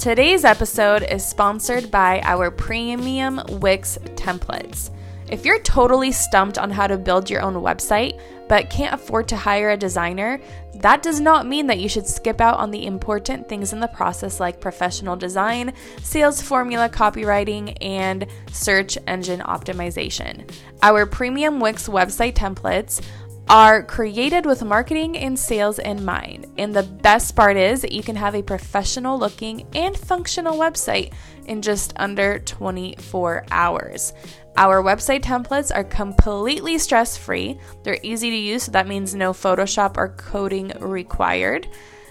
Today's episode is sponsored by our premium Wix templates. If you're totally stumped on how to build your own website, but can't afford to hire a designer, that does not mean that you should skip out on the important things in the process like professional design, sales formula copywriting, and search engine optimization. Our premium Wix website templates are created with marketing and sales in mind. And the best part is that you can have a professional looking and functional website in just under 24 hours. Our website templates are completely stress free. They're easy to use, so that means no Photoshop or coding required.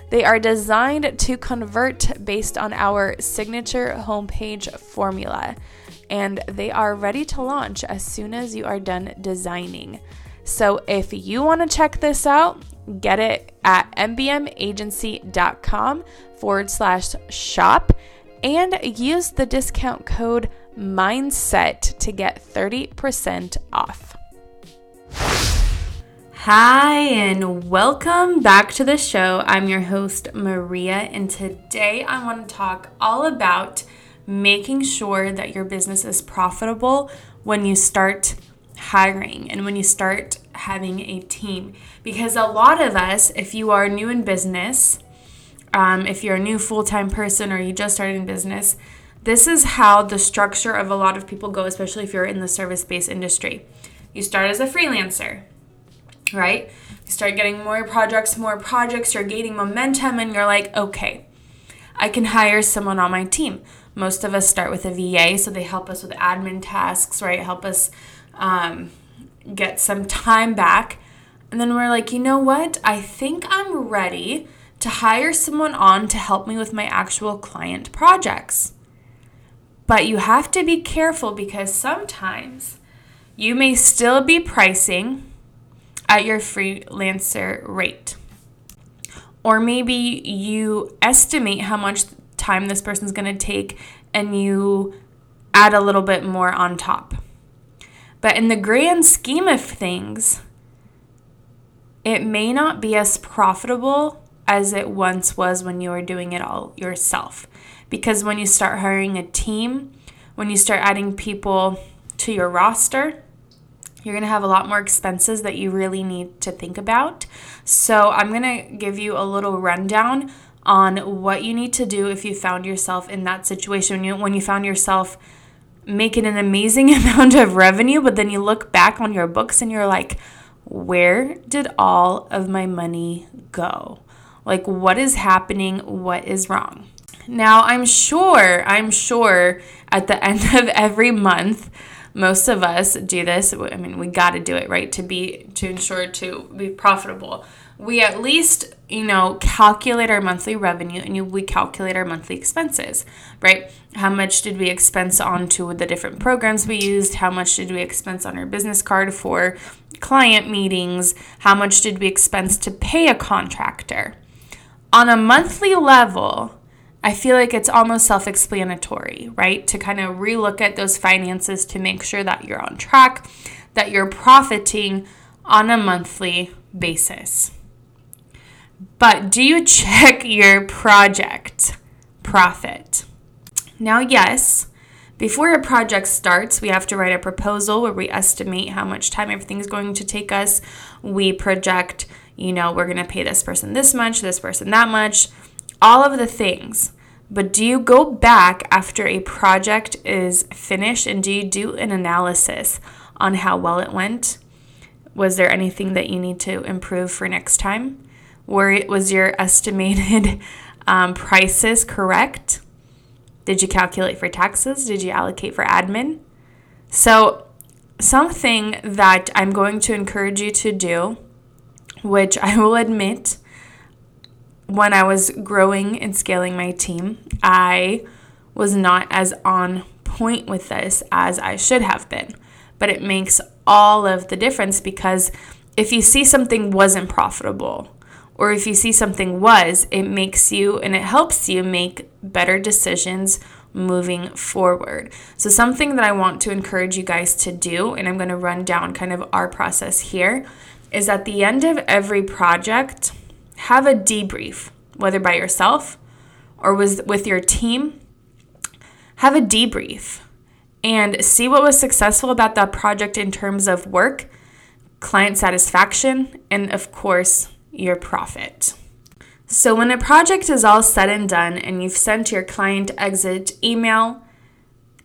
They are designed to convert based on our signature homepage formula, and they are ready to launch as soon as you are done designing. So if you want to check this out, get it at mbmagency.com forward slash shop and use the discount code mindset to get 30% off. Hi, and welcome back to the show. I'm your host, Mariya, and today I want to talk all about making sure that your business is profitable when you start hiring and when you start having a team. Because a lot of us, if you are new in business, um, if you're a new full time person or you just started in business, this is how the structure of a lot of people go, especially if you're in the service based industry. You start as a freelancer, right? You start getting more projects, more projects, you're gaining momentum, and you're like, okay, I can hire someone on my team. Most of us start with a VA, so they help us with admin tasks, right? Help us um, get some time back. And then we're like, you know what? I think I'm ready to hire someone on to help me with my actual client projects. But you have to be careful because sometimes you may still be pricing at your freelancer rate. Or maybe you estimate how much time this person's going to take and you add a little bit more on top. But in the grand scheme of things, it may not be as profitable as it once was when you were doing it all yourself. Because when you start hiring a team, when you start adding people to your roster, you're going to have a lot more expenses that you really need to think about. So, I'm going to give you a little rundown on what you need to do if you found yourself in that situation when you, when you found yourself making an amazing amount of revenue, but then you look back on your books and you're like, where did all of my money go? Like, what is happening? What is wrong? Now, I'm sure, I'm sure at the end of every month, most of us do this. I mean, we got to do it, right? To be, to ensure to be profitable. We at least, you know, calculate our monthly revenue and we calculate our monthly expenses, right? How much did we expense onto the different programs we used? How much did we expense on our business card for client meetings? How much did we expense to pay a contractor? On a monthly level, I feel like it's almost self explanatory, right? To kind of relook at those finances to make sure that you're on track, that you're profiting on a monthly basis. But do you check your project profit? Now, yes, before a project starts, we have to write a proposal where we estimate how much time everything's going to take us. We project you know, we're going to pay this person this much, this person that much, all of the things. But do you go back after a project is finished and do you do an analysis on how well it went? Was there anything that you need to improve for next time? Were it was your estimated um, prices correct? Did you calculate for taxes? Did you allocate for admin? So, something that I'm going to encourage you to do which I will admit when I was growing and scaling my team, I was not as on point with this as I should have been. But it makes all of the difference because if you see something wasn't profitable, or if you see something was, it makes you and it helps you make better decisions moving forward. So, something that I want to encourage you guys to do, and I'm going to run down kind of our process here, is at the end of every project, have a debrief, whether by yourself or with, with your team. Have a debrief and see what was successful about that project in terms of work, client satisfaction, and of course, your profit. So, when a project is all said and done and you've sent your client exit email,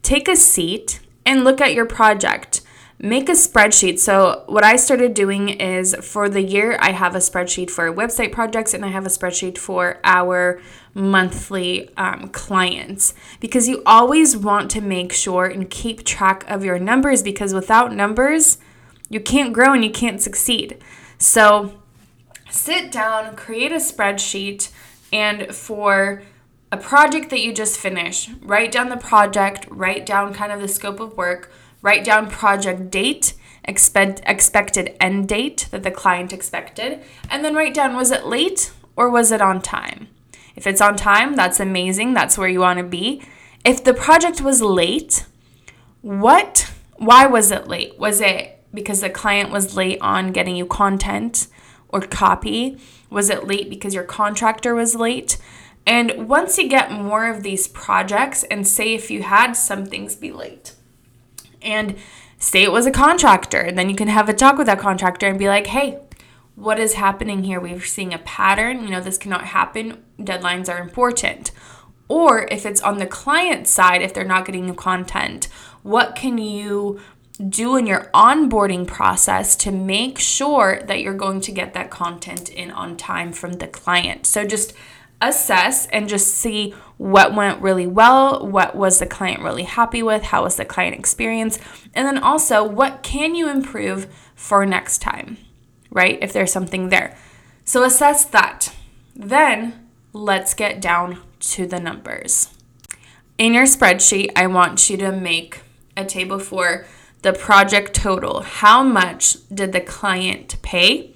take a seat and look at your project. Make a spreadsheet. So, what I started doing is for the year, I have a spreadsheet for website projects and I have a spreadsheet for our monthly um, clients because you always want to make sure and keep track of your numbers because without numbers, you can't grow and you can't succeed. So, sit down, create a spreadsheet, and for a project that you just finished, write down the project, write down kind of the scope of work, write down project date, expect, expected end date that the client expected, and then write down was it late or was it on time? If it's on time, that's amazing. That's where you want to be. If the project was late, what why was it late? Was it because the client was late on getting you content? Or copy? Was it late because your contractor was late? And once you get more of these projects, and say if you had some things be late, and say it was a contractor, then you can have a talk with that contractor and be like, hey, what is happening here? We're seeing a pattern. You know, this cannot happen. Deadlines are important. Or if it's on the client side, if they're not getting the content, what can you do in your onboarding process to make sure that you're going to get that content in on time from the client. So just assess and just see what went really well, what was the client really happy with, how was the client experience, and then also what can you improve for next time, right? If there's something there. So assess that. Then let's get down to the numbers. In your spreadsheet, I want you to make a table for the project total. How much did the client pay?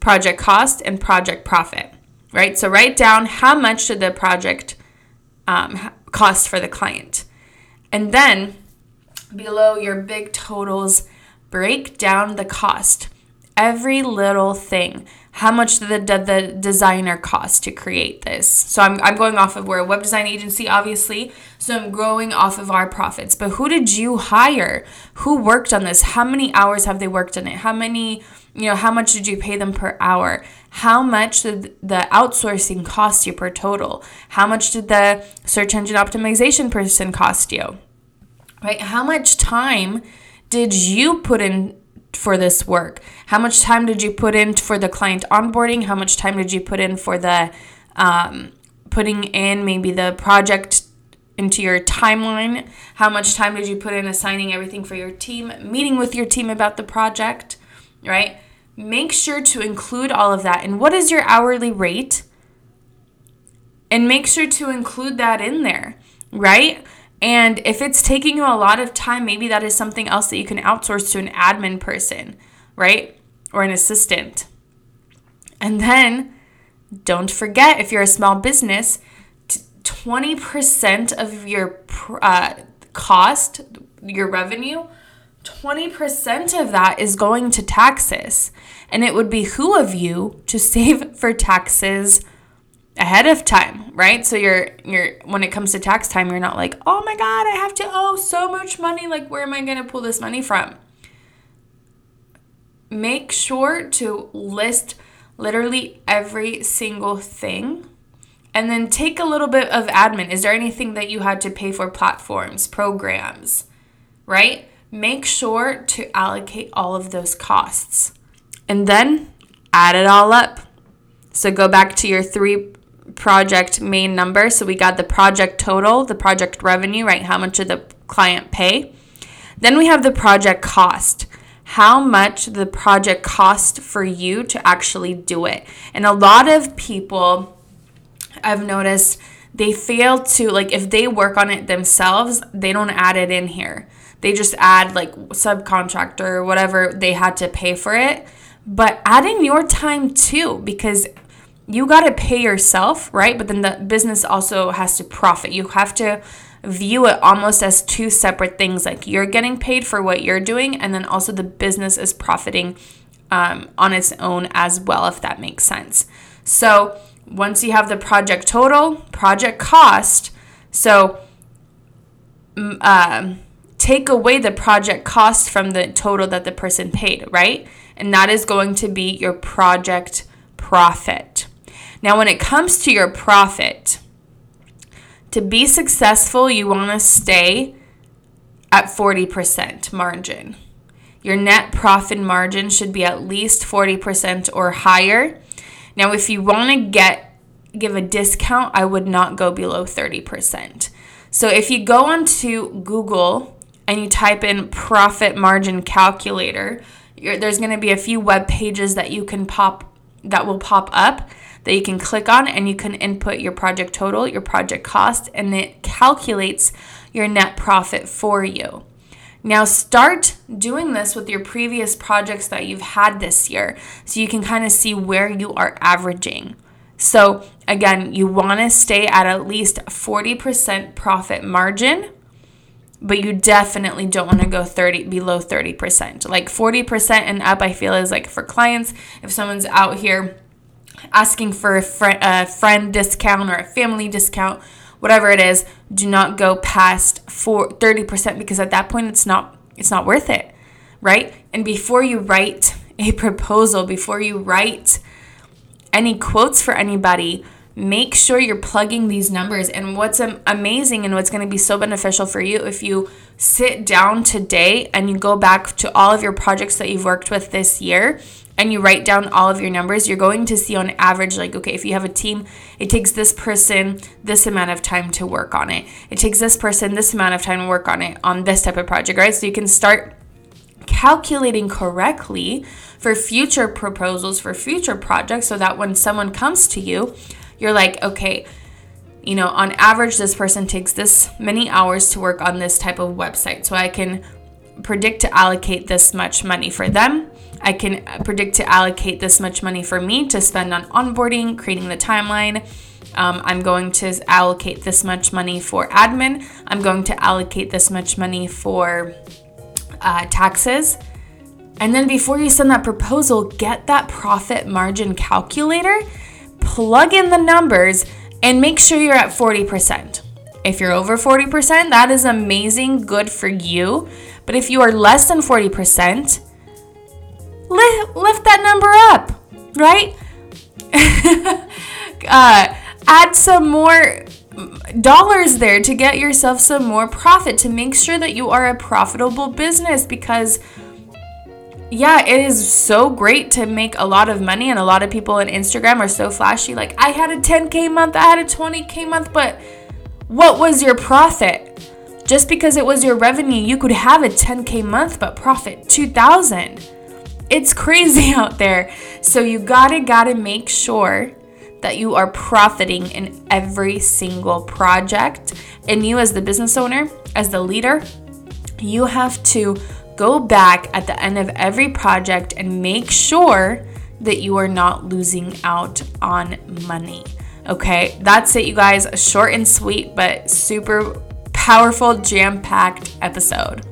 Project cost and project profit, right? So write down how much did the project um, cost for the client. And then below your big totals, break down the cost. Every little thing how much did the, did the designer cost to create this? So I'm, I'm going off of we're a web design agency, obviously. So I'm growing off of our profits. But who did you hire? Who worked on this? How many hours have they worked on it? How many, you know, how much did you pay them per hour? How much did the outsourcing cost you per total? How much did the search engine optimization person cost you? Right? How much time did you put in for this work? How much time did you put in for the client onboarding? How much time did you put in for the um, putting in maybe the project into your timeline? How much time did you put in assigning everything for your team, meeting with your team about the project, right? Make sure to include all of that. And what is your hourly rate? And make sure to include that in there, right? And if it's taking you a lot of time, maybe that is something else that you can outsource to an admin person, right? Or an assistant. And then don't forget if you're a small business, 20% of your uh, cost, your revenue, 20% of that is going to taxes. And it would be who of you to save for taxes ahead of time, right? So you're you're when it comes to tax time, you're not like, "Oh my god, I have to owe so much money. Like where am I going to pull this money from?" Make sure to list literally every single thing and then take a little bit of admin. Is there anything that you had to pay for platforms, programs, right? Make sure to allocate all of those costs. And then add it all up. So go back to your three project main number. So we got the project total, the project revenue, right? How much did the client pay? Then we have the project cost. How much the project cost for you to actually do it. And a lot of people I've noticed they fail to like if they work on it themselves, they don't add it in here. They just add like subcontractor or whatever they had to pay for it. But add in your time too because you got to pay yourself, right? But then the business also has to profit. You have to view it almost as two separate things. Like you're getting paid for what you're doing, and then also the business is profiting um, on its own as well, if that makes sense. So once you have the project total, project cost, so uh, take away the project cost from the total that the person paid, right? And that is going to be your project profit. Now, when it comes to your profit, to be successful, you want to stay at 40% margin. Your net profit margin should be at least 40% or higher. Now, if you want to get give a discount, I would not go below 30%. So if you go onto Google and you type in profit margin calculator, there's going to be a few web pages that you can pop that will pop up that you can click on and you can input your project total, your project cost, and it calculates your net profit for you. Now, start doing this with your previous projects that you've had this year so you can kind of see where you are averaging. So, again, you want to stay at at least 40% profit margin, but you definitely don't want to go 30 below 30%. Like 40% and up I feel is like for clients if someone's out here asking for a, fr- a friend discount or a family discount, whatever it is, do not go past for 30% because at that point it's not it's not worth it, right? And before you write a proposal, before you write any quotes for anybody, make sure you're plugging these numbers. And what's amazing and what's going to be so beneficial for you if you sit down today and you go back to all of your projects that you've worked with this year and you write down all of your numbers, you're going to see on average, like, okay, if you have a team, it takes this person this amount of time to work on it. It takes this person this amount of time to work on it on this type of project, right? So you can start calculating correctly for future proposals, for future projects, so that when someone comes to you, you're like, okay, you know, on average, this person takes this many hours to work on this type of website. So I can predict to allocate this much money for them I can predict to allocate this much money for me to spend on onboarding, creating the timeline. Um, I'm going to allocate this much money for admin. I'm going to allocate this much money for uh, taxes. And then before you send that proposal, get that profit margin calculator, plug in the numbers, and make sure you're at 40%. If you're over 40%, that is amazing, good for you. But if you are less than 40%, lift, lift that number up, right? uh, add some more dollars there to get yourself some more profit to make sure that you are a profitable business because yeah, it is so great to make a lot of money, and a lot of people on Instagram are so flashy. Like, I had a 10K month, I had a 20K month, but what was your profit? Just because it was your revenue, you could have a 10K month, but profit 2000 it's crazy out there. So you gotta, gotta make sure that you are profiting in every single project. And you, as the business owner, as the leader, you have to go back at the end of every project and make sure that you are not losing out on money. Okay, that's it, you guys. A short and sweet, but super powerful, jam packed episode.